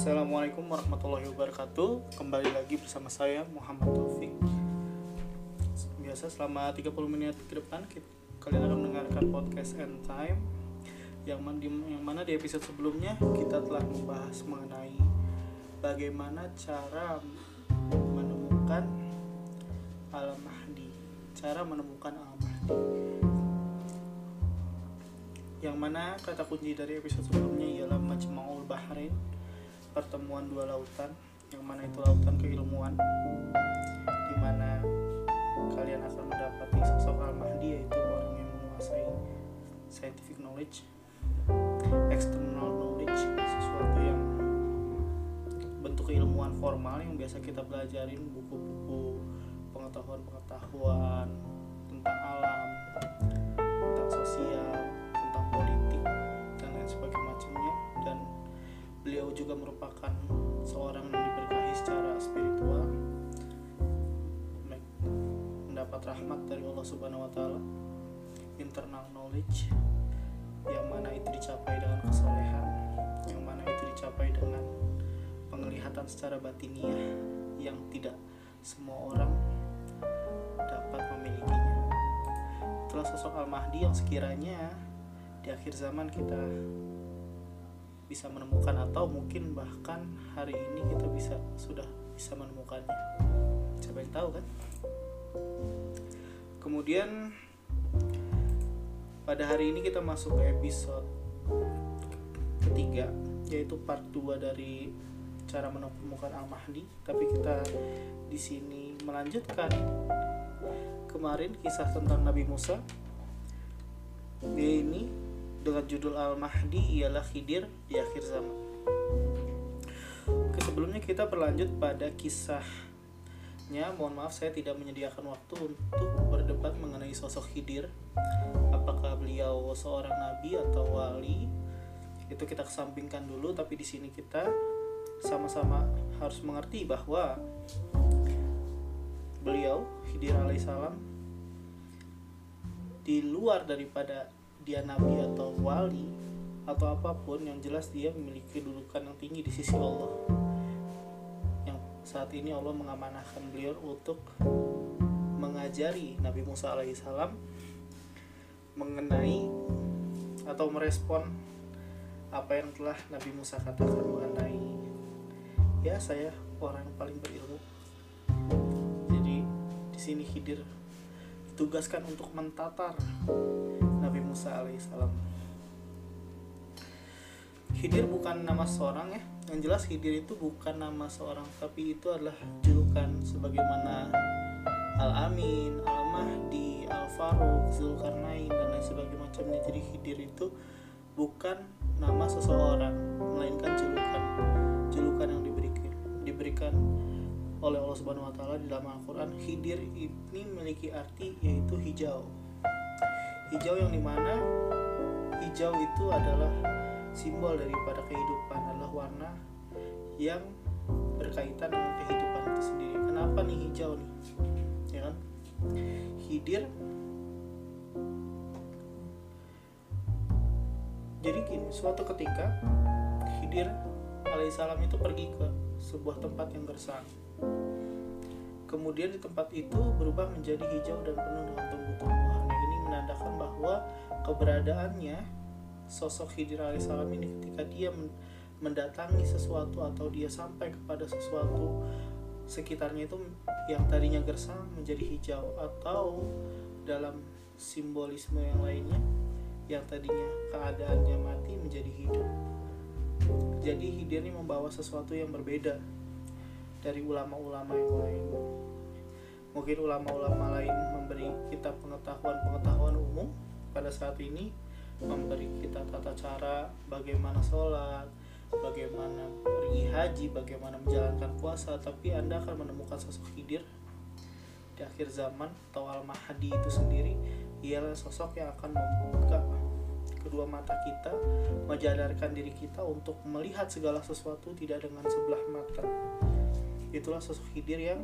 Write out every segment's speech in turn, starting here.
Assalamualaikum warahmatullahi wabarakatuh. Kembali lagi bersama saya Muhammad Taufik. Biasa selama 30 menit ke depan kita, Kalian akan mendengarkan podcast End Time yang, man, yang mana di episode sebelumnya Kita telah membahas mengenai Bagaimana cara menemukan Al-Mahdi Cara menemukan Al-Mahdi yang mana kata kunci dari episode sebelumnya ialah Majma'ul Bahrain pertemuan dua lautan yang mana itu lautan keilmuan di mana kalian akan mendapati sosok Al-Mahdi yaitu orang yang menguasai scientific knowledge external knowledge sesuatu yang bentuk keilmuan formal yang biasa kita pelajarin buku-buku pengetahuan-pengetahuan tentang alam tentang sosial beliau juga merupakan seorang yang diberkahi secara spiritual. Mendapat rahmat dari Allah Subhanahu wa taala. Internal knowledge yang mana itu dicapai dengan kesolehan yang mana itu dicapai dengan penglihatan secara batiniah yang tidak semua orang dapat memilikinya. Itulah sosok Al-Mahdi yang sekiranya di akhir zaman kita bisa menemukan atau mungkin bahkan hari ini kita bisa sudah bisa menemukannya. Siapa yang tahu kan? Kemudian pada hari ini kita masuk ke episode ketiga yaitu part 2 dari cara menemukan Al-Mahdi tapi kita di sini melanjutkan kemarin kisah tentang Nabi Musa. Dia ini dengan judul Al-Mahdi ialah Khidir di akhir zaman. Oke, sebelumnya kita berlanjut pada kisahnya. Mohon maaf saya tidak menyediakan waktu untuk berdebat mengenai sosok Khidir. Apakah beliau seorang nabi atau wali? Itu kita kesampingkan dulu, tapi di sini kita sama-sama harus mengerti bahwa beliau Khidir alaihissalam di luar daripada dia nabi atau wali atau apa pun yang jelas dia memiliki kedudukan yang tinggi di sisi Allah. Yang saat ini Allah mengamanahkan beliau untuk mengajari Nabi Musa alaihissalam mengenai atau merespon apa yang telah Nabi Musa katakan mengenai ya saya orang yang paling berilmu. Jadi di sini Khidir ditugaskan untuk mentatar Nabi Musa alaihissalam Khidir bukan nama seorang ya. Yang jelas Khidir itu bukan nama seorang tapi itu adalah julukan sebagaimana Al-Amin, Al-Mahdi, Al-Faruq, Zulkarnain dan lain sebagainya macamnya. Jadi Khidir itu bukan nama seseorang melainkan julukan julukan yang diberikan diberikan oleh Allah Subhanahu wa taala di dalam Al-Qur'an. Khidir ini memiliki arti yaitu hijau hijau yang di mana hijau itu adalah simbol daripada kehidupan adalah warna yang berkaitan dengan kehidupan itu sendiri. Kenapa nih hijau nih? Ya kan? Hidir. Jadi gini suatu ketika hidir alaihissalam itu pergi ke sebuah tempat yang gersang. Kemudian di tempat itu berubah menjadi hijau dan penuh dengan tumbuh-tumbuhan menandakan bahwa keberadaannya sosok Khidir alaihissalam ini ketika dia mendatangi sesuatu atau dia sampai kepada sesuatu sekitarnya itu yang tadinya gersang menjadi hijau atau dalam simbolisme yang lainnya yang tadinya keadaannya mati menjadi hidup. Jadi Khidir ini membawa sesuatu yang berbeda dari ulama-ulama yang lain mungkin ulama-ulama lain memberi kita pengetahuan-pengetahuan umum pada saat ini memberi kita tata cara bagaimana sholat bagaimana pergi haji bagaimana menjalankan puasa tapi anda akan menemukan sosok hidir di akhir zaman atau al-mahdi itu sendiri. Ialah sosok yang akan membuka kedua mata kita menjadarkan diri kita untuk melihat segala sesuatu tidak dengan sebelah mata. Itulah sosok hidir yang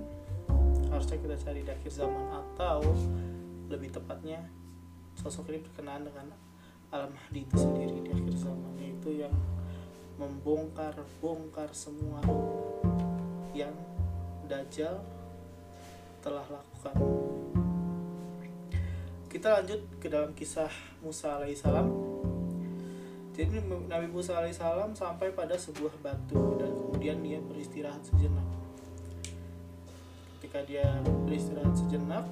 harusnya kita cari di akhir zaman atau lebih tepatnya sosok ini berkenaan dengan Al-Mahdi itu sendiri di akhir zaman yaitu yang membongkar-bongkar semua yang Dajjal telah lakukan. Kita lanjut ke dalam kisah Musa alaihissalam. Jadi Nabi Musa alaihissalam sampai pada sebuah batu dan kemudian dia beristirahat sejenak. Ketika dia beristirahat sejenak,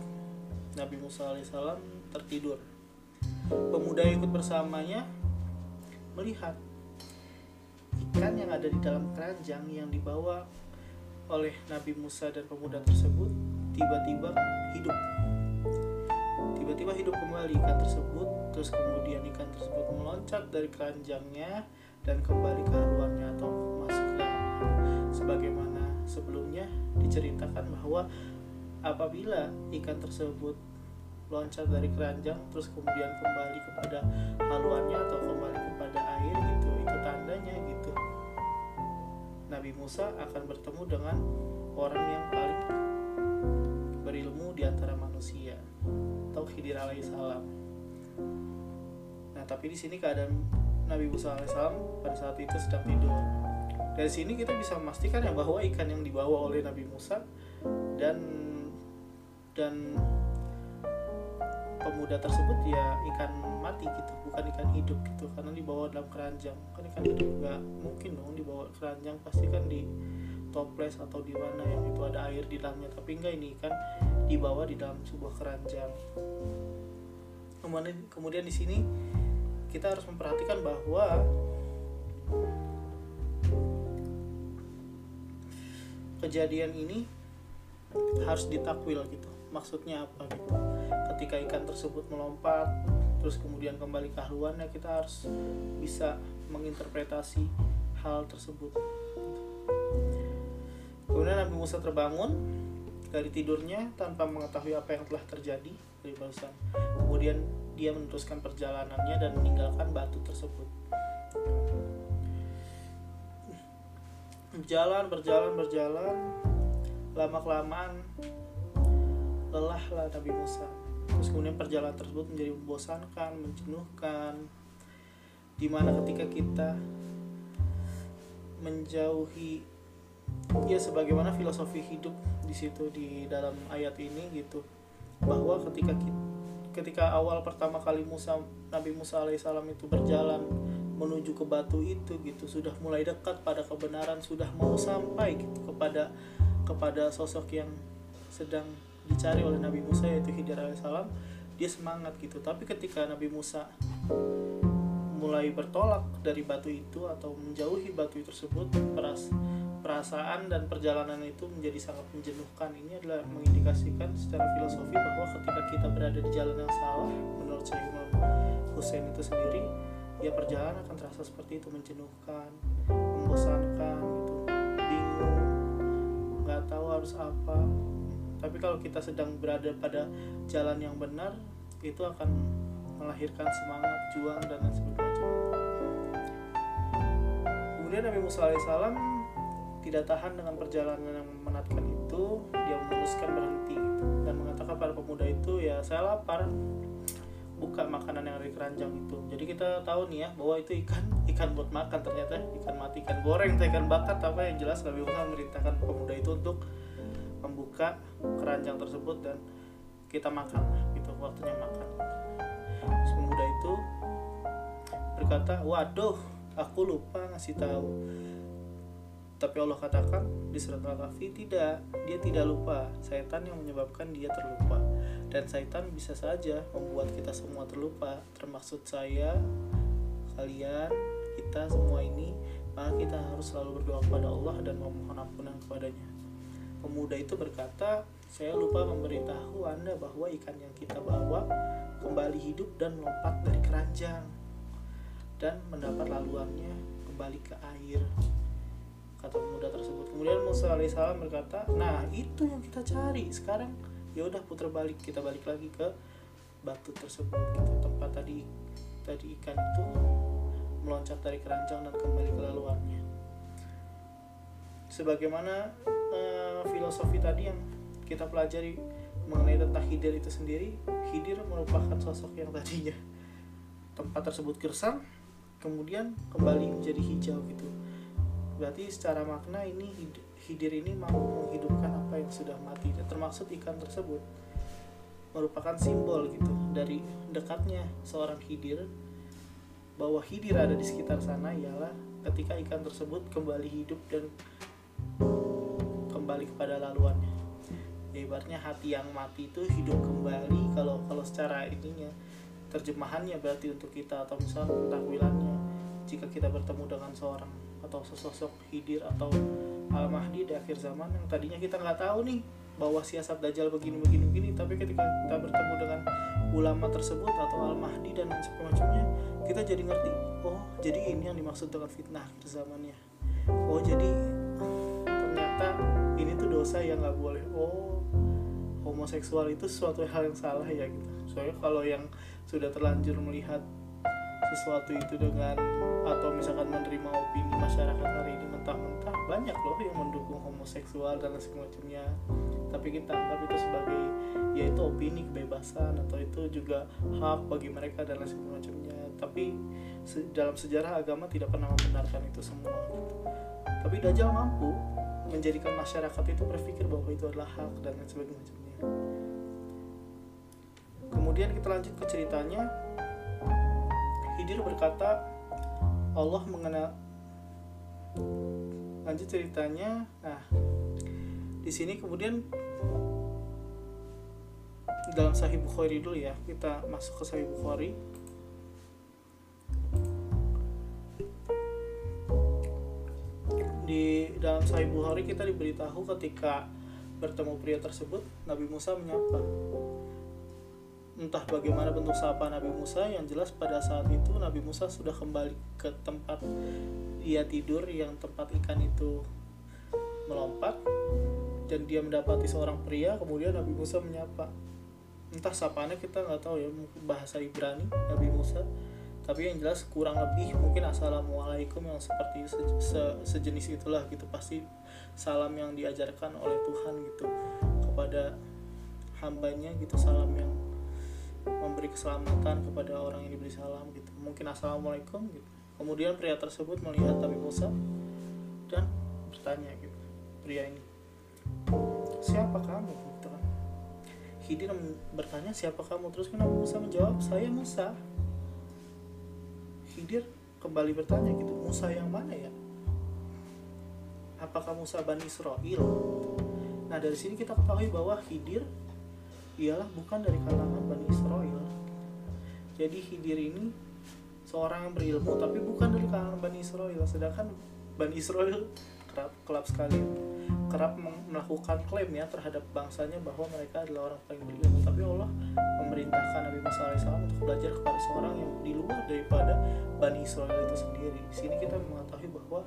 Nabi Musa alaihissalam tertidur. Pemuda ikut bersamanya melihat ikan yang ada di dalam keranjang yang dibawa oleh Nabi Musa dan pemuda tersebut tiba-tiba hidup tiba-tiba hidup kembali ikan tersebut terus kemudian ikan tersebut meloncat dari keranjangnya dan kembali ke haluannya atau masuk ke sebagaimana sebelumnya diceritakan bahwa apabila ikan tersebut loncat dari keranjang terus kemudian kembali kepada haluannya atau kembali kepada air gitu itu tandanya gitu. Nabi Musa akan bertemu dengan orang yang paling berilmu di antara manusia atau Khidir alaihissalam nah tapi di sini keadaan Nabi Musa alaihissalam pada saat itu sedang tidur dari sini kita bisa memastikan ya bahwa ikan yang dibawa oleh Nabi Musa dan dan pemuda tersebut ya ikan mati gitu bukan ikan hidup gitu. Karena dibawa dalam keranjang. Kan ikan hidup nggak mungkin dong dibawa keranjang pasti kan di toples atau di mana yang itu ada air di dalamnya. Tapi enggak ini ikan dibawa di dalam sebuah keranjang. Kemudian kemudian di sini kita harus memperhatikan bahwa kejadian ini harus ditakwil gitu. Maksudnya apa gitu? Ketika ikan tersebut melompat terus kemudian kembali ke haluannya kita harus bisa menginterpretasi hal tersebut. Kemudian Nabi Musa terbangun dari tidurnya tanpa mengetahui apa yang telah terjadi dari barusan. Kemudian dia meneruskan perjalanannya dan meninggalkan batu tersebut berjalan berjalan berjalan. Lama kelamaan lelahlah Nabi Musa. Terus kemudian perjalanan tersebut menjadi membosankan menjenuhkan. Di mana ketika kita menjauhi ya sebagaimana filosofi hidup di situ di dalam ayat ini gitu. Bahwa ketika kita, ketika awal pertama kali Musa Nabi Musa alaihissalam itu berjalan menuju ke batu itu gitu. Sudah mulai dekat pada kebenaran sudah mau sampai gitu kepada kepada sosok yang sedang dicari oleh Nabi Musa yaitu Khidir alaihissalam. Dia semangat gitu. Tapi ketika Nabi Musa mulai bertolak dari batu itu atau menjauhi batu tersebut peras perasaan dan perjalanan itu menjadi sangat menjenuhkan. Ini adalah mengindikasikan secara filosofi bahwa ketika kita berada di jalan yang salah menurut saya Imam Hussein itu sendiri ya perjalanan akan terasa seperti itu menjenuhkan membosankan gitu. Bingung nggak tahu harus apa. Tapi kalau kita sedang berada pada jalan yang benar itu akan melahirkan semangat juang dan lain sebagainya. Kemudian Nabi Musa alaihissalam tidak tahan dengan perjalanan yang menatkan itu. Dia memutuskan berhenti dan mengatakan pada pemuda itu ya saya lapar buka makanan yang ada di keranjang itu. Jadi kita tahu nih ya bahwa itu ikan ikan buat makan ternyata. Ikan mati ikan goreng ikan bakar apa yang jelas Nabi Musa memerintahkan pemuda itu untuk membuka keranjang tersebut dan kita makan gitu waktunya makan. Terus pemuda itu berkata waduh aku lupa ngasih tahu tapi Allah katakan di surat Al-Kahfi tidak dia tidak lupa. Setan yang menyebabkan dia terlupa. Dan setan bisa saja membuat kita semua terlupa. Termasuk saya kalian kita semua ini maka kita harus selalu berdoa kepada Allah dan memohon ampunan kepadanya. Pemuda itu berkata, saya lupa memberitahu Anda bahwa ikan yang kita bawa kembali hidup dan melompat dari keranjang dan mendapat laluannya kembali ke air. Kata pemuda tersebut. Kemudian Musa alaihissalam berkata, nah itu yang kita cari. Sekarang ya udah putar balik, kita balik lagi ke batu tersebut gitu. Tempat tadi tadi ikan itu meloncat dari keranjang dan kembali ke laluannya. Sebagaimana uh, filosofi tadi yang kita pelajari mengenai tentang Khidir itu sendiri Khidir merupakan sosok yang tadinya tempat tersebut gersang kemudian kembali menjadi hijau gitu berarti secara makna ini hidir ini mampu menghidupkan apa yang sudah mati. Dan termaksud ikan tersebut merupakan simbol gitu dari dekatnya seorang hidir bahwa hidir ada di sekitar sana ialah ketika ikan tersebut kembali hidup dan kembali kepada laluannya. Ya, ibaratnya hati yang mati itu hidup kembali kalau kalau secara ininya terjemahannya berarti untuk kita atau misalnya pentakwilannya jika kita bertemu dengan seorang atau sesosok hidir atau al mahdi di akhir zaman yang tadinya kita nggak tahu nih bahwa siasat dajjal begini begini. Begini tapi ketika kita bertemu dengan ulama tersebut atau al mahdi dan lain sebagainya kita jadi ngerti oh jadi ini yang dimaksud dengan fitnah akhir zamannya. Oh jadi ternyata ini tuh dosa yang nggak boleh. Oh homoseksual itu suatu hal yang salah ya gitu. Soalnya kalau yang sudah terlanjur melihat sesuatu itu dengan atau misalkan menerima opini masyarakat hari ini mentah-mentah banyak loh yang mendukung homoseksual dan semacamnya. Tapi kita anggap itu sebagai yaitu opini kebebasan atau itu juga hak bagi mereka dan lain semacamnya. Tapi se dalam sejarah agama tidak pernah membenarkan itu semua tapi Dajjal mampu menjadikan masyarakat itu berpikir bahwa itu adalah hak dan lain sebagainya. Kemudian kita lanjut ke ceritanya Hidir berkata Allah mengenal lanjut ceritanya. Nah di sini kemudian dalam Sahih Bukhari dulu ya kita masuk ke Sahih Bukhari. Di dalam Sahih Bukhari kita diberitahu ketika bertemu pria tersebut Nabi Musa menyapa entah bagaimana bentuk sapa Nabi Musa yang jelas pada saat itu Nabi Musa sudah kembali ke tempat dia tidur yang tempat ikan itu melompat dan dia mendapati seorang pria kemudian Nabi Musa menyapa. Entah sapanya kita nggak tahu ya bahasa Ibrani Nabi Musa. Tapi yang jelas kurang lebih mungkin assalamualaikum yang seperti se se sejenis itulah gitu. Pasti salam yang diajarkan oleh Tuhan gitu kepada hambanya gitu salam yang memberi keselamatan kepada orang yang diberi salam gitu. Mungkin assalamualaikum gitu. Kemudian pria tersebut melihat Nabi Musa dan bertanya gitu pria ini siapa kamu? gitu kan. Khidir bertanya siapa kamu? Terus kenapa Musa menjawab saya Musa. Khidir kembali bertanya gitu Musa yang mana ya? Apakah Musa Bani Israel? Nah dari sini kita ketahui bahwa Khidir ialah bukan dari kalangan Bani Israel. Jadi Khidir ini seorang yang berilmu tapi bukan dari kalangan Bani Israel. Sedangkan Bani Israel kerap kelap sekali kerap melakukan klaim ya terhadap bangsanya bahwa mereka adalah orang paling berilmu. Tapi Allah memerintahkan Nabi Musa AS untuk belajar kepada seorang yang di luar daripada Bani Israel itu sendiri. Di sini kita mengetahui bahwa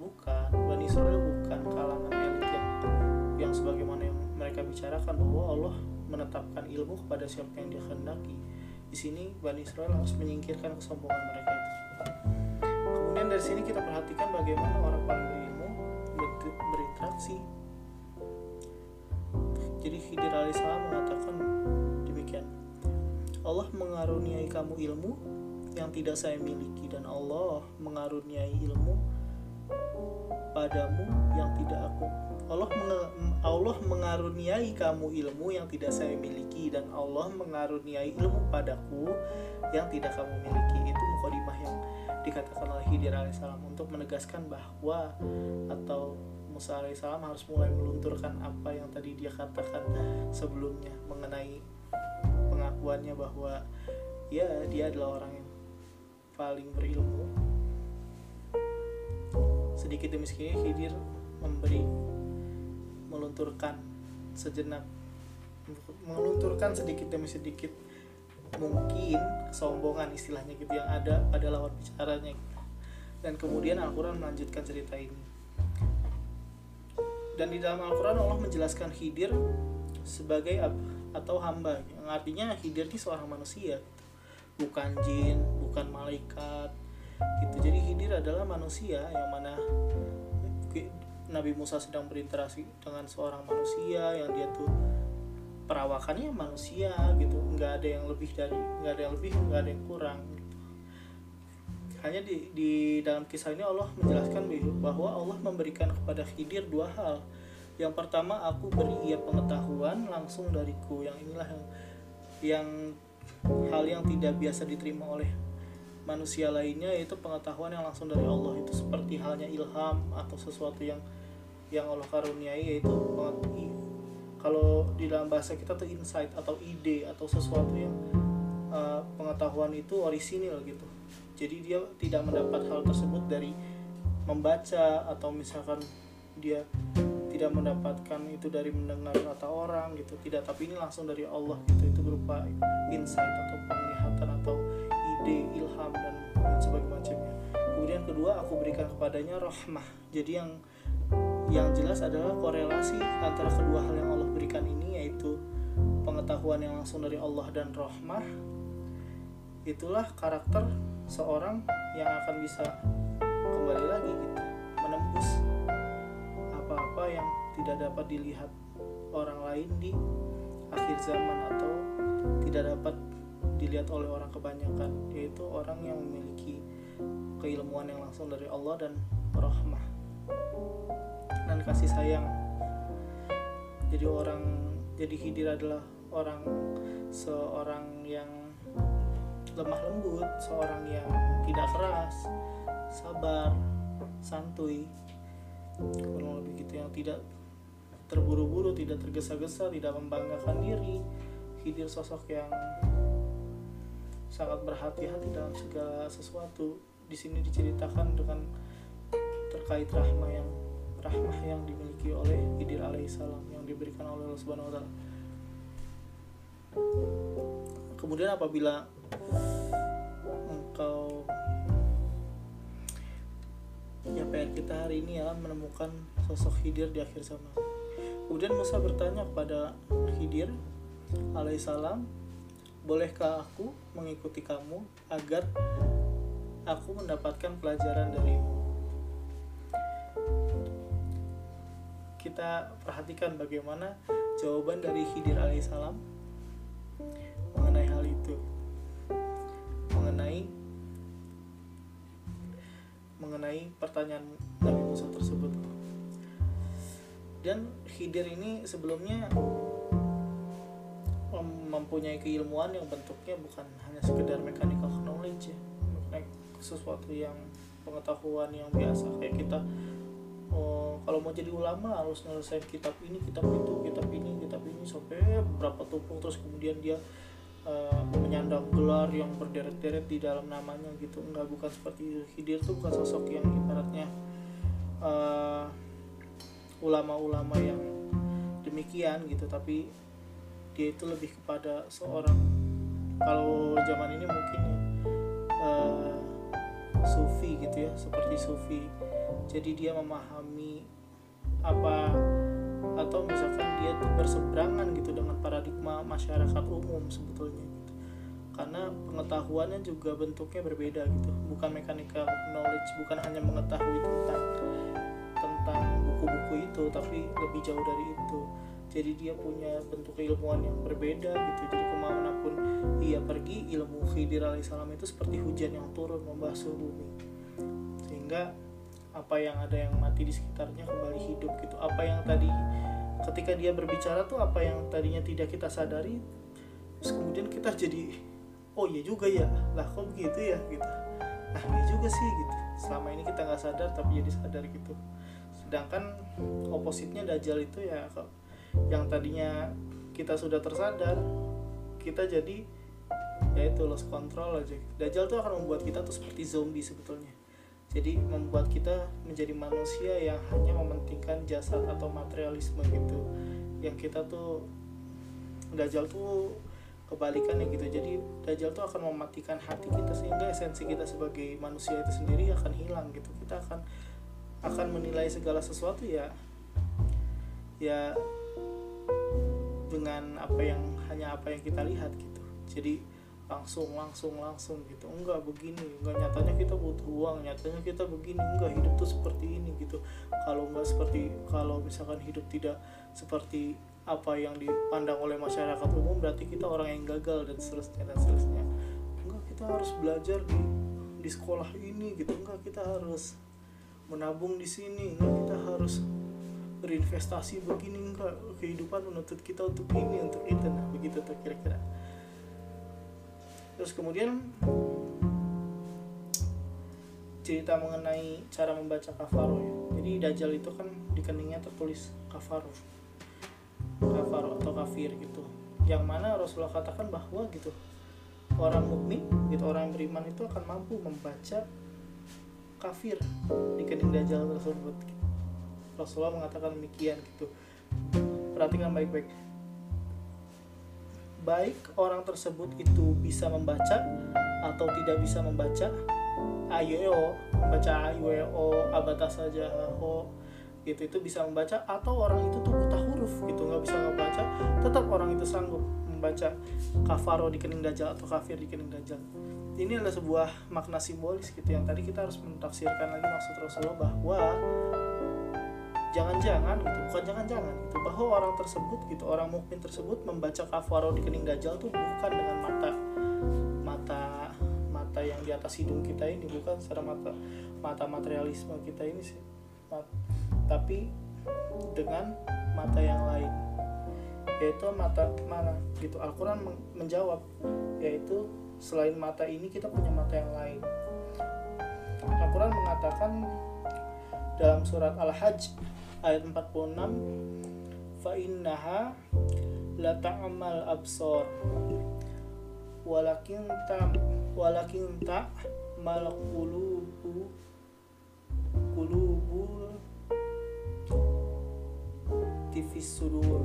bukan Bani Israel bukan kalangan elit yang yang sebagaimana yang mereka bicarakan bahwa Allah menetapkan ilmu kepada siapa yang dia kehendaki di sini Bani Israel harus menyingkirkan kesombongan mereka itu. Kemudian dari sini kita perhatikan bagaimana orang paling berilmu berinteraksi. Jadi Khidir alaihissalam mengatakan demikian. Allah mengaruniai kamu ilmu yang tidak saya miliki dan Allah mengaruniai ilmu padamu yang tidak aku. Allah Allah mengaruniai kamu ilmu yang tidak saya miliki dan Allah mengaruniai ilmu padaku yang tidak kamu miliki. Itu mukadimah yang dikatakan oleh Khidir alaihissalam untuk menegaskan bahwa atau Musa alaihissalam harus mulai melunturkan apa yang tadi dia katakan sebelumnya mengenai pengakuannya bahwa ya dia adalah orang yang paling berilmu sedikit demi sedikit Khidir memberi melunturkan sejenak melunturkan sedikit demi sedikit mungkin kesombongan istilahnya gitu yang ada pada lawan bicaranya. Dan kemudian Al-Quran melanjutkan cerita ini. Dan di dalam Al-Quran Allah menjelaskan Khidir sebagai atau hamba. Yang artinya Khidir ini seorang manusia gitu. bukan jin bukan malaikat gitu. Jadi Khidir adalah manusia yang mana Nabi Musa sedang berinteraksi dengan seorang manusia yang dia tuh perawakannya manusia gitu. Nggak ada yang lebih dari nggak ada yang lebih nggak ada yang kurang gitu. hanya di, di dalam kisah ini Allah menjelaskan bahwa Allah memberikan kepada Khidir dua hal. Yang pertama aku beri ia pengetahuan langsung dariku. Yang inilah yang yang hal yang tidak biasa diterima oleh manusia lainnya yaitu pengetahuan yang langsung dari Allah. Itu seperti halnya ilham atau sesuatu yang yang Allah karuniai yaitu kalau di dalam bahasa kita tuh insight atau ide atau sesuatu yang uh, pengetahuan itu orisinil gitu. Jadi dia tidak mendapat hal tersebut dari membaca atau misalkan dia tidak mendapatkan itu dari mendengar kata orang gitu. Tidak tapi ini langsung dari Allah gitu. Itu berupa insight atau atau ide ilham dan sebagainya. Macamnya kemudian kedua aku berikan kepadanya rahmah. Jadi yang yang jelas adalah korelasi antara kedua hal yang Allah berikan ini yaitu pengetahuan yang langsung dari Allah dan rahmah. Itulah karakter seorang yang akan bisa kembali lagi gitu menembus apa-apa yang tidak dapat dilihat orang lain di akhir zaman atau tidak dapat dilihat oleh orang kebanyakan yaitu orang yang memiliki keilmuan yang langsung dari Allah dan rahmah dan kasih sayang. Jadi orang jadi Khidir adalah orang seorang yang lemah lembut seorang yang tidak keras sabar santuy kurang lebih gitu yang tidak terburu-buru tidak tergesa-gesa tidak membanggakan diri. Khidir sosok yang sangat berhati-hati dalam segala sesuatu di sini diceritakan dengan terkait rahmah yang rahmah yang dimiliki oleh Khidir alaihissalam yang diberikan oleh Allah Subhanahu wa taala. Kemudian apabila engkau ya PR kita hari ini adalah menemukan sosok Khidir di akhir zaman. Kemudian Musa bertanya kepada Khidir alaihissalam, bolehkah aku mengikuti kamu agar aku mendapatkan pelajaran darimu? kita perhatikan bagaimana jawaban dari Khidir alaihissalam mengenai hal itu mengenai mengenai pertanyaan Nabi Musa tersebut dan Khidir ini sebelumnya mempunyai keilmuan yang bentuknya bukan hanya sekedar mechanical knowledge ya. Sesuatu yang pengetahuan yang biasa. Kayak kita oh, kalau mau jadi ulama harus nyelesain kitab ini kitab itu kitab ini kitab ini sampai berapa tumpuk terus kemudian dia uh, menyandang gelar yang berderet-deret di dalam namanya gitu. Enggak bukan seperti itu Khidir tuh bukan sosok yang ibaratnya uh, ulama-ulama yang demikian gitu. Tapi dia itu lebih kepada seorang. Kalau zaman ini mungkin uh, sufi gitu ya seperti sufi. Jadi dia memahami apa atau misalkan dia berseberangan gitu dengan paradigma masyarakat umum sebetulnya gitu. Karena pengetahuannya juga bentuknya berbeda gitu. Bukan mechanical knowledge bukan hanya mengetahui tentang tentang buku-buku itu tapi lebih jauh dari itu jadi dia punya bentuk keilmuan yang berbeda gitu. Jadi ke mana pun ia pergi ilmu Khidir alaihissalam itu seperti hujan yang turun membasuh bumi. Sehingga apa yang ada yang mati di sekitarnya kembali hidup gitu. Apa yang tadi ketika dia berbicara tuh apa yang tadinya tidak kita sadari terus kemudian kita jadi oh iya juga ya lah kok begitu ya gitu. Nah iya juga sih gitu. Selama ini kita nggak sadar tapi jadi sadar gitu. Sedangkan opositnya dajjal itu ya yang tadinya kita sudah tersadar kita jadi ya itu lost control aja. Dajjal tuh akan membuat kita tuh seperti zombie sebetulnya. Jadi membuat kita menjadi manusia yang hanya mementingkan jasad atau materialisme gitu. Yang kita tuh Dajjal tuh kebalikannya gitu. Jadi Dajjal tuh akan mematikan hati kita sehingga esensi kita sebagai manusia itu sendiri akan hilang gitu. Kita akan akan menilai segala sesuatu ya ya dengan apa yang hanya apa yang kita lihat gitu. Jadi langsung langsung langsung gitu. Enggak begini. Enggak nyatanya kita butuh uang. Nyatanya kita begini. Enggak hidup tuh seperti ini gitu. Kalau enggak seperti kalau misalkan hidup tidak seperti apa yang dipandang oleh masyarakat umum berarti kita orang yang gagal dan seterusnya dan seterusnya. Enggak kita harus belajar di di sekolah ini gitu. Enggak kita harus menabung di sini. Enggak kita harus berinvestasi begini enggak. Kehidupan menuntut kita untuk ini untuk itu. Nah begitu tuh kira-kira. Terus kemudian cerita mengenai cara membaca kafaro ya. Jadi dajjal itu kan di keningnya tertulis kafaro. Kafaro atau kafir gitu. Yang mana Rasulullah katakan bahwa gitu orang mukmin gitu orang yang beriman itu akan mampu membaca kafir di kening dajjal tersebut Rasulullah mengatakan demikian gitu. Perhatikan baik-baik. Baik orang tersebut itu bisa membaca atau tidak bisa membaca? Ayo membaca ayo abata saja ho. Gitu itu bisa membaca. Atau orang itu tuh buta huruf gitu nggak bisa ngebaca tetap orang itu sanggup membaca. Kafaro di kening dajjal atau kafir di kening dajjal. Ini adalah sebuah makna simbolis gitu yang tadi kita harus mentafsirkan lagi maksud Rasulullah bahwa jangan-jangan gitu bukan jangan-jangan gitu bahwa orang tersebut gitu orang mukmin tersebut membaca kafaro di kening dajjal tuh bukan dengan mata mata mata yang di atas hidung kita ini bukan secara mata mata materialisme kita ini sih. Tapi dengan mata yang lain yaitu mata mana gitu Al-Quran menjawab yaitu selain mata ini kita punya mata yang lain. Al-Quran mengatakan dalam surat Al-Hajj ayat 46 fa innaha la ta'mal absor walakin ta walakin ta mal qulubu qulubu tifis sudur.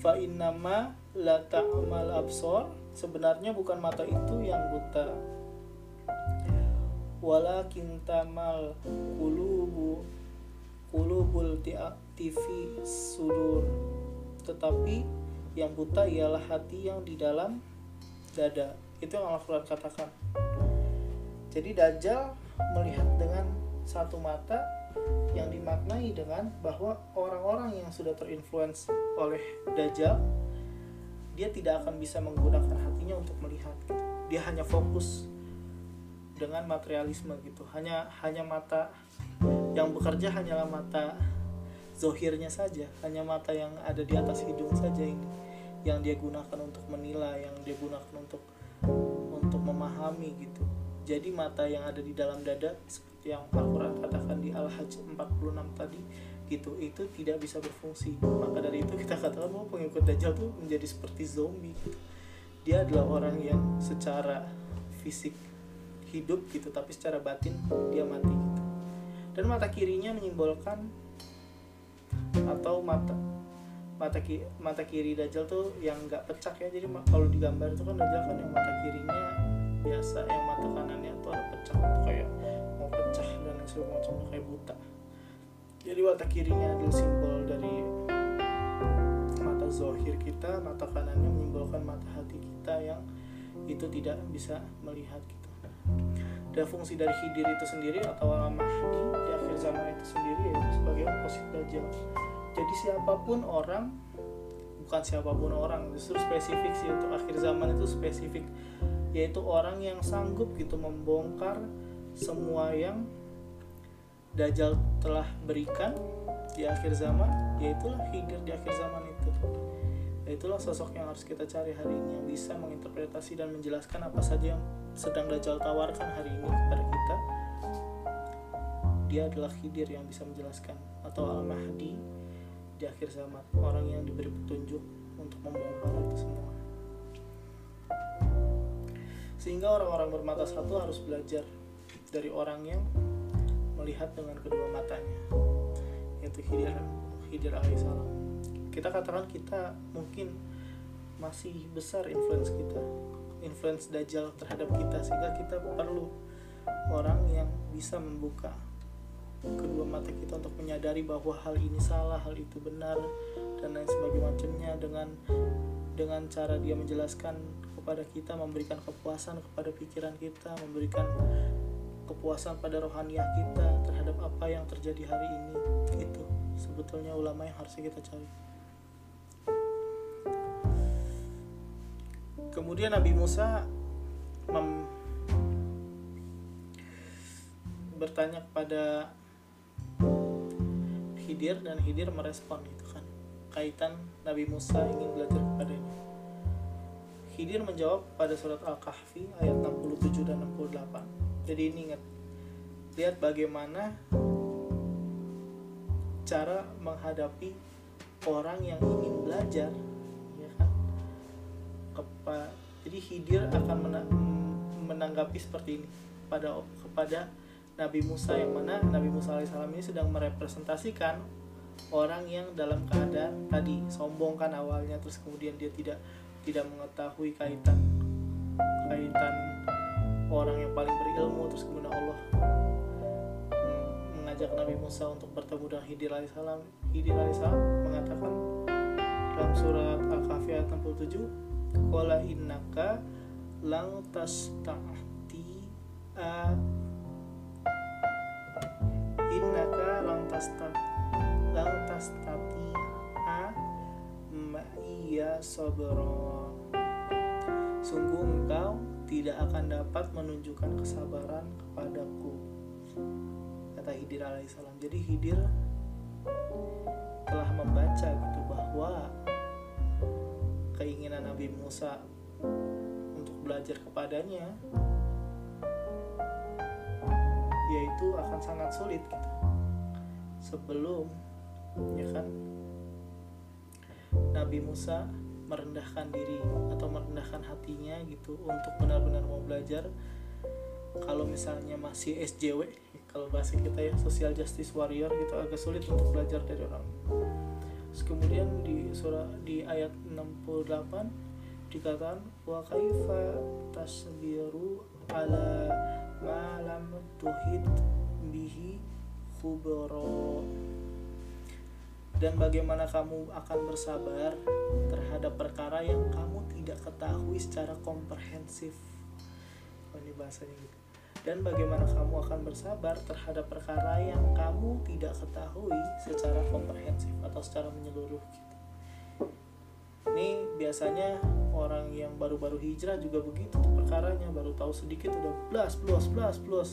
Fa innama la ta'mal absor sebenarnya bukan mata itu yang buta walakin tamal kulubu kulubul tifi sudur. Tetapi yang buta ialah hati yang di dalam dada. Itu yang Al-Quran katakan. Jadi Dajjal melihat dengan satu mata yang dimaknai dengan bahwa orang-orang yang sudah terinfluence oleh Dajjal dia tidak akan bisa menggunakan hatinya untuk melihat. Dia hanya fokus dengan materialisme gitu. Hanya hanya mata yang bekerja hanyalah mata zohirnya saja. Hanya mata yang ada di atas hidung saja ini yang dia gunakan untuk menilai yang dia gunakan untuk untuk memahami gitu. Jadi mata yang ada di dalam dada yang Al-Quran katakan di Al-Hajj 46 tadi gitu itu tidak bisa berfungsi. Maka dari itu kita katakan bahwa pengikut Dajjal tuh menjadi seperti zombie gitu. dia adalah orang yang secara fisik hidup gitu tapi secara batin dia mati gitu. Dan mata kirinya menyimbolkan atau mata mata ki, mata kiri Dajjal tuh yang nggak pecah ya. Jadi kalau digambar itu kan Dajjal kan yang mata kirinya biasa yang mata kanannya tuh ada pecah kayak pecah dan segala macam kayak buta. Jadi mata kirinya adalah simbol dari mata zohir kita mata kanannya menyimbolkan mata hati kita yang itu tidak bisa melihat gitu dan fungsi dari hidir itu sendiri atau al mahdi di akhir zaman itu sendiri ya sebagai oposit dajjal. Jadi siapa pun orang bukan siapa pun orang justru spesifik sih untuk akhir zaman itu spesifik. Yaitu orang yang sanggup gitu membongkar semua yang Dajjal telah berikan di akhir zaman yaitulah hidir di akhir zaman itu itulah sosok yang harus kita cari hari ini yang bisa menginterpretasi dan menjelaskan apa saja yang sedang Dajjal tawarkan hari ini kepada kita. Dia adalah hidir yang bisa menjelaskan atau Al-Mahdi di akhir zaman orang yang diberi petunjuk untuk membongkar itu semua. Sehingga orang-orang bermata satu harus belajar dari orang yang melihat dengan kedua matanya yaitu Khidir Khidir alaihissalam kita katakan kita mungkin masih besar influence kita influence dajjal terhadap kita sehingga kita perlu orang yang bisa membuka kedua mata kita untuk menyadari bahwa hal ini salah, hal itu benar dan lain sebagainya. Dengan dengan cara dia menjelaskan kepada kita memberikan kepuasan kepada pikiran kita memberikan kepuasan pada rohaniah kita terhadap apa yang terjadi hari ini itu sebetulnya ulama yang harus kita cari kemudian Nabi Musa mem- bertanya kepada Khidir dan Khidir merespon gitu kan kaitan Nabi Musa ingin belajar kepadanya Khidir menjawab pada surat Al-Kahfi ayat 67 dan 68 jadi ini ingat lihat bagaimana cara menghadapi orang yang ingin belajar Kepa, jadi Khidir akan mena- menanggapi seperti ini. Pada kepada Nabi Musa yang mana Nabi Musa alaihissalam ini sedang merepresentasikan orang yang dalam keadaan tadi sombong kan awalnya terus kemudian dia tidak tidak mengetahui kaitan kaitan orang yang paling berilmu terus kemudian Allah mm, mengajak Nabi Musa untuk bertemu dengan Hidir alaihissalam. Hidir alaihissalam mengatakan dalam surat Al-Kahfi ayat 67 Qala innaka lang tasta'ti innaka lang tasta lang tastati a ma'iya sabra. Sungguh engkau tidak akan dapat menunjukkan kesabaran kepadaku kata Hidir alaihissalam. Jadi Hidir telah membaca gitu bahwa keinginan Nabi Musa untuk belajar kepadanya yaitu akan sangat sulit gitu. Sebelum ya kan? Nabi Musa merendahkan diri atau merendahkan hatinya gitu untuk benar-benar mau belajar. Kalau misalnya masih SJW kalau bahasa kita ya social justice warrior gitu agak sulit untuk belajar dari orang Kemudian di surah di ayat 68 dikatakan wa kaifa tasbiru ala ma lam tuhid bihi khubara dan bagaimana kamu akan bersabar terhadap perkara yang kamu tidak ketahui secara komprehensif? Oh, ini bahasanya gitu dan bagaimana kamu akan bersabar terhadap perkara yang kamu tidak ketahui secara komprehensif atau secara menyeluruh gitu. Ini biasanya orang yang baru-baru hijrah juga begitu perkaranya baru tahu sedikit udah blas blos blas blos.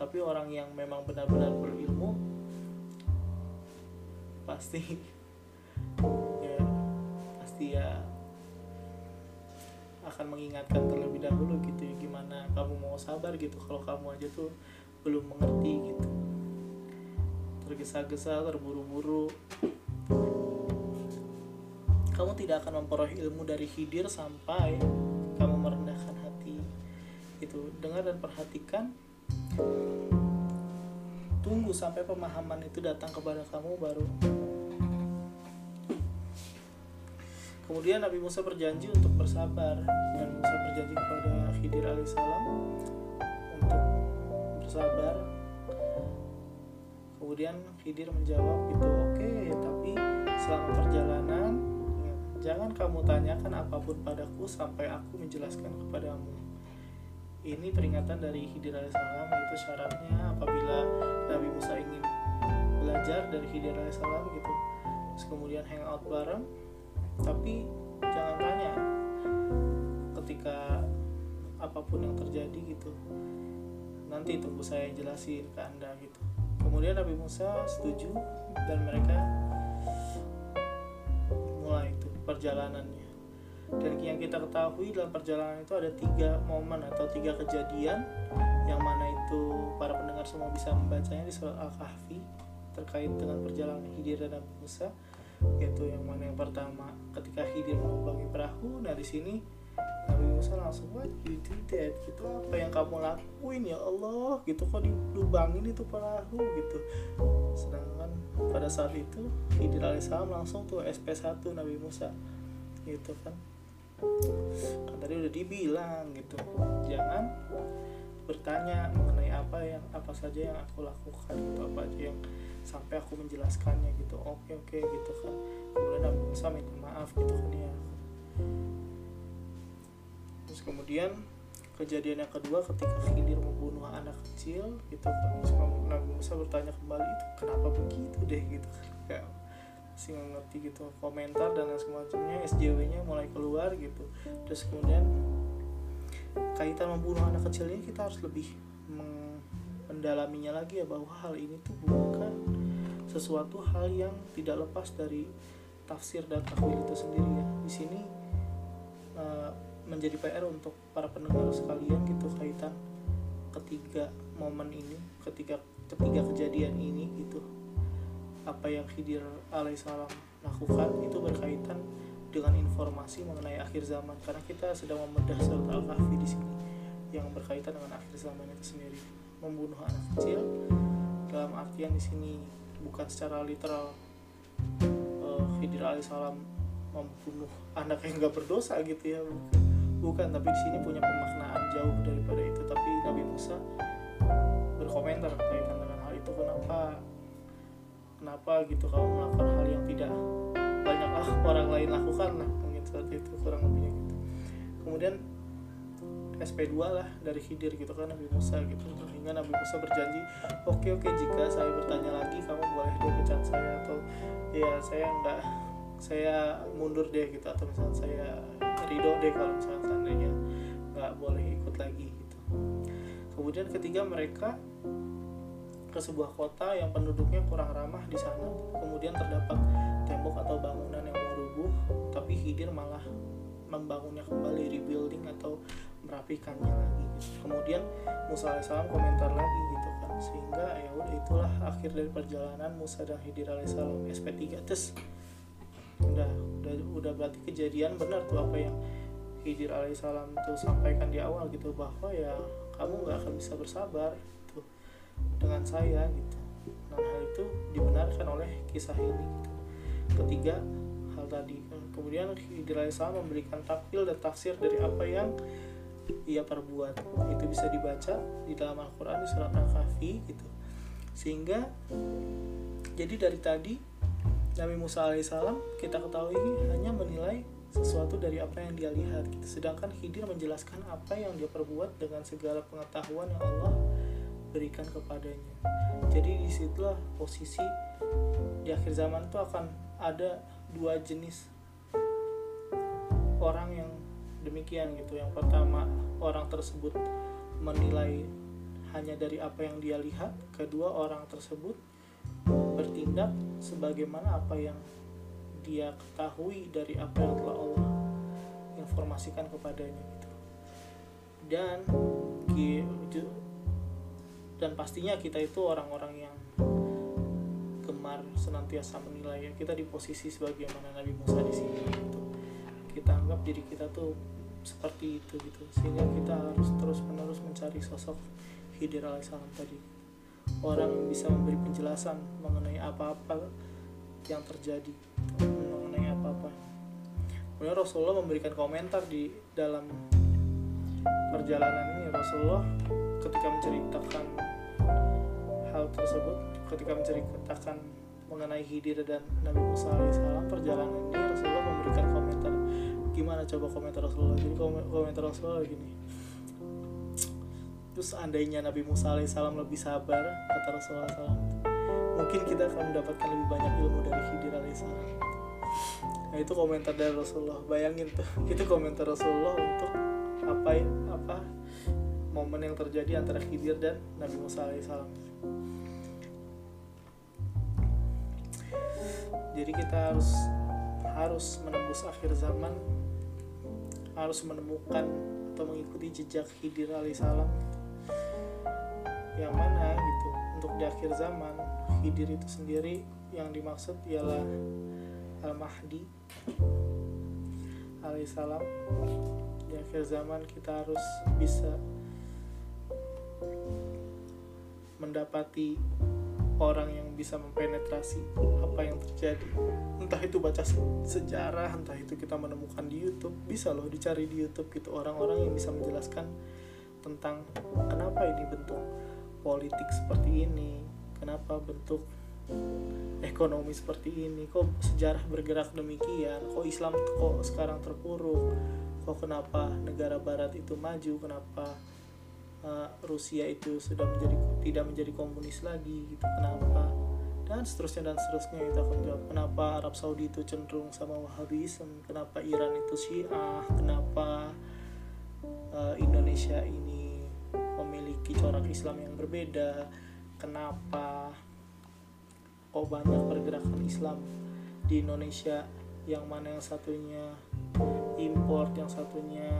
Tapi orang yang memang benar-benar berilmu pasti akan mengingatkan terlebih dahulu gitu ya gimana kamu mau sabar gitu kalau kamu aja tuh belum mengerti gitu. Tergesa-gesa terburu-buru. Kamu tidak akan memperoleh ilmu dari hidir sampai kamu merendahkan hati itu dengar dan perhatikan. Tunggu sampai pemahaman itu datang kepada kamu baru Kemudian Nabi Musa berjanji untuk bersabar dan Musa berjanji kepada Khidir alaihissalam untuk bersabar. Kemudian Khidir menjawab gitu, oke, okay, tapi selama perjalanan jangan kamu tanyakan apa pun padaku sampai aku menjelaskan kepadamu. Ini peringatan dari Khidir alaihissalam itu syaratnya apabila Nabi Musa ingin belajar dari Khidir alaihissalam gitu. Terus kemudian hangout bareng tapi jangan tanya ketika apa pun yang terjadi gitu. Nanti tunggu saya jelasin ke anda gitu. Kemudian Nabi Musa setuju dan mereka mulai itu perjalanannya. Dan yang kita ketahui dalam perjalanan itu ada tiga momen atau tiga kejadian yang mana itu para pendengar semua bisa membacanya di surat Al-Kahfi terkait dengan perjalanan Khidir dan Nabi Musa yaitu yang mana yang pertama ketika Khidir melubangi perahu nah di sini Nabi Musa langsung what? You did that? Gitu apa yang kamu lakuin? Ya Allah gitu kok dilubangin itu perahu? Gitu. Sedangkan pada saat itu Khidir alaihissalam langsung tuh SP1 Nabi Musa. Gitu kan. Kan tadi udah dibilang gitu. Jangan bertanya mengenai apa yang apa saja yang aku lakukan gitu apa aja yang sampai aku menjelaskannya gitu oke oke gitu kan. Kemudian Nabi Musa minta maaf gitu kan ya. Terus kemudian kejadian yang kedua ketika Khidir membunuh anak kecil gitu kan Nabi Musa bertanya kembali itu kenapa begitu deh? gitu kan. Nggak ngerti gitu komentar dan semacamnya SJW-nya mulai keluar gitu. Terus kemudian kaitan membunuh anak kecil ini kita harus lebih mendalaminya lagi ya bahwa hal ini tuh bukan sesuatu hal yang tidak lepas dari tafsir dan takwil itu sendiri ya. Di sini uh, menjadi PR untuk para pendengar sekalian gitu kaitan ketiga momen ini ketika ketiga kejadian ini gitu. Apa yang Khidir alaihissalam lakukan itu berkaitan dengan informasi mengenai akhir zaman. Karena kita sedang membedah surat al-kahfi di sini yang berkaitan dengan akhir zaman itu sendiri membunuh anak kecil dalam artian di sini bukan secara literal uh, Khidir alaihissalam membunuh anak yang nggak berdosa gitu ya bukan. Tapi di sini punya pemaknaan jauh daripada itu. Tapi Nabi Musa berkomentar berkaitan dengan hal itu kenapa kenapa gitu kamu melakukan hal yang tidak banyak orang lain lakukan lah mungkin seperti itu kurang lebihnya gitu. Kemudian SP2 lah dari Khidir gitu kan Nabi Musa gitu sehingga Nabi Musa berjanji oke okay, oke okay, jika saya bertanya lagi kamu boleh deh pecat saya atau ya saya enggak saya mundur deh gitu. Atau misalnya saya ridho deh kalau misalnya seandainya nggak boleh ikut lagi gitu. Kemudian ketiga mereka ke sebuah kota yang penduduknya kurang ramah di sana. Kemudian terdapat tembok atau bangunan yang mau rubuh tapi Khidir malah membangunnya kembali rebuilding atau merapikannya lagi gitu. kemudian Musa alaihissalam komentar lagi gitu kan sehingga ya udah itulah akhir dari perjalanan Musa dan Khidir alaihissalam SP3 terus udah udah udah berarti kejadian benar tuh apa yang Khidir alaihissalam tuh sampaikan di awal gitu bahwa ya kamu nggak akan bisa bersabar gitu dengan saya gitu dan hal itu dibenarkan oleh kisah ini gitu. ketiga hal tadi kemudian Khidir alaihissalam memberikan takwil dan tafsir dari apa yang ia perbuat. Itu bisa dibaca di dalam Al-Quran di surat Al-Kahfi gitu. Sehingga jadi dari tadi Nabi Musa alaihissalam kita ketahui hanya menilai sesuatu dari apa yang dia lihat gitu. sedangkan Khidir menjelaskan apa yang dia perbuat dengan segala pengetahuan yang Allah berikan kepadanya. Jadi di situlah posisi di akhir zaman itu akan ada dua jenis orang yang demikian gitu yang pertama orang tersebut menilai hanya dari apa yang dia lihat kedua orang tersebut bertindak sebagaimana apa yang dia ketahui dari apa yang telah Allah informasikan kepadanya gitu. Dan dan pastinya kita itu orang-orang yang gemar senantiasa menilai ya kita di posisi sebagaimana Nabi Musa di sini gitu. Kita anggap diri kita tuh seperti itu gitu. Sehingga kita harus terus menerus mencari sosok Khidir alaihissalam tadi. Orang yang bisa memberi penjelasan mengenai apa-apa yang terjadi mengenai apa-apa. Kemudian Rasulullah memberikan komentar di dalam perjalanan ini. Rasulullah ketika menceritakan hal tersebut ketika menceritakan mengenai Khidir dan Nabi Musa alaihissalam perjalanan ini gimana? Coba komentar Rasulullah. Jadi komentar Rasulullah gini terus seandainya Nabi Musa alaihissalam lebih sabar kata Rasulullah SAW mungkin kita akan mendapatkan lebih banyak ilmu dari Khidir alaihissalam. Nah itu komentar dari Rasulullah. Bayangin tuh itu komentar Rasulullah untuk apa apa momen yang terjadi antara Khidir dan Nabi Musa alaihissalam. Jadi kita harus harus menembus akhir zaman harus menemukan atau mengikuti jejak Khidir alaihissalam yang mana gitu untuk di akhir zaman Khidir itu sendiri yang dimaksud ialah Al-Mahdi alaihissalam di akhir zaman kita harus bisa mendapati orang yang bisa mempenetrasi apa yang terjadi. Entah itu baca sejarah entah itu kita menemukan di YouTube bisa loh dicari di YouTube gitu. Orang-orang yang bisa menjelaskan tentang kenapa ini bentuk politik seperti ini kenapa bentuk ekonomi seperti ini kok sejarah bergerak demikian kok Islam kok sekarang terpuruk kok kenapa negara barat itu maju kenapa Rusia itu sudah menjadi tidak menjadi komunis lagi gitu kenapa? Dan seterusnya dan seterusnya itu akan jawab kenapa Arab Saudi itu cenderung sama Wahhabisme kenapa Iran itu Syiah? Kenapa uh, Indonesia ini memiliki corak Islam yang berbeda? Kenapa kok banyak pergerakan Islam di Indonesia yang mana yang satunya import yang satunya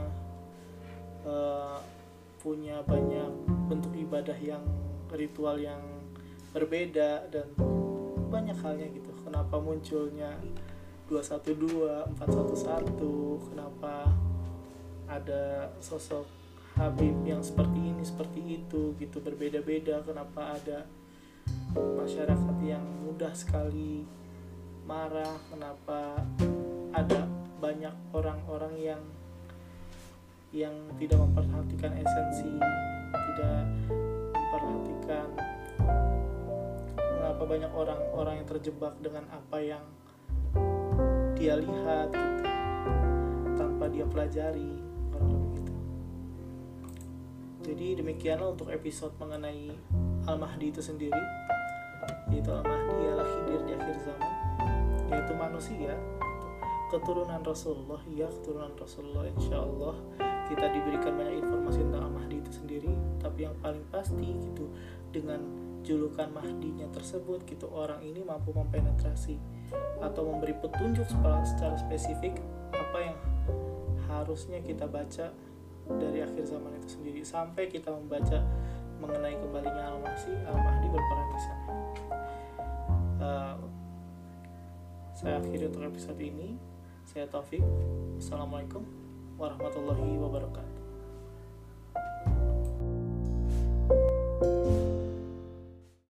uh, punya banyak bentuk ibadah yang ritual yang berbeda dan banyak halnya gitu. Kenapa munculnya 212 411 kenapa ada sosok Habib yang seperti ini seperti itu gitu berbeda-beda? Kenapa ada masyarakat yang mudah sekali marah? Kenapa ada banyak orang-orang yang yang tidak memperhatikan esensi tidak memperhatikan mengapa banyak orang-orang yang terjebak dengan apa yang dia lihat gitu tanpa dia pelajari kurang lebih gitu. Jadi demikianlah untuk episode mengenai Al-Mahdi itu sendiri yaitu Al-Mahdi ialah khidir di akhir zaman yaitu manusia keturunan Rasulullah ya keturunan Rasulullah insya Allah kita diberikan banyak informasi tentang Al-Mahdi itu sendiri tapi yang paling pasti gitu dengan julukan Mahdinya tersebut gitu orang ini mampu mempenetrasi atau memberi petunjuk secara spesifik apa yang harusnya kita baca dari akhir zaman itu sendiri sampai kita membaca mengenai kembalinya Al-Masih Al-Mahdi berperan di sana. Uh, saya akhiri untuk episode ini. Saya Taufik. Assalamualaikum warahmatullahi wabarakatuh.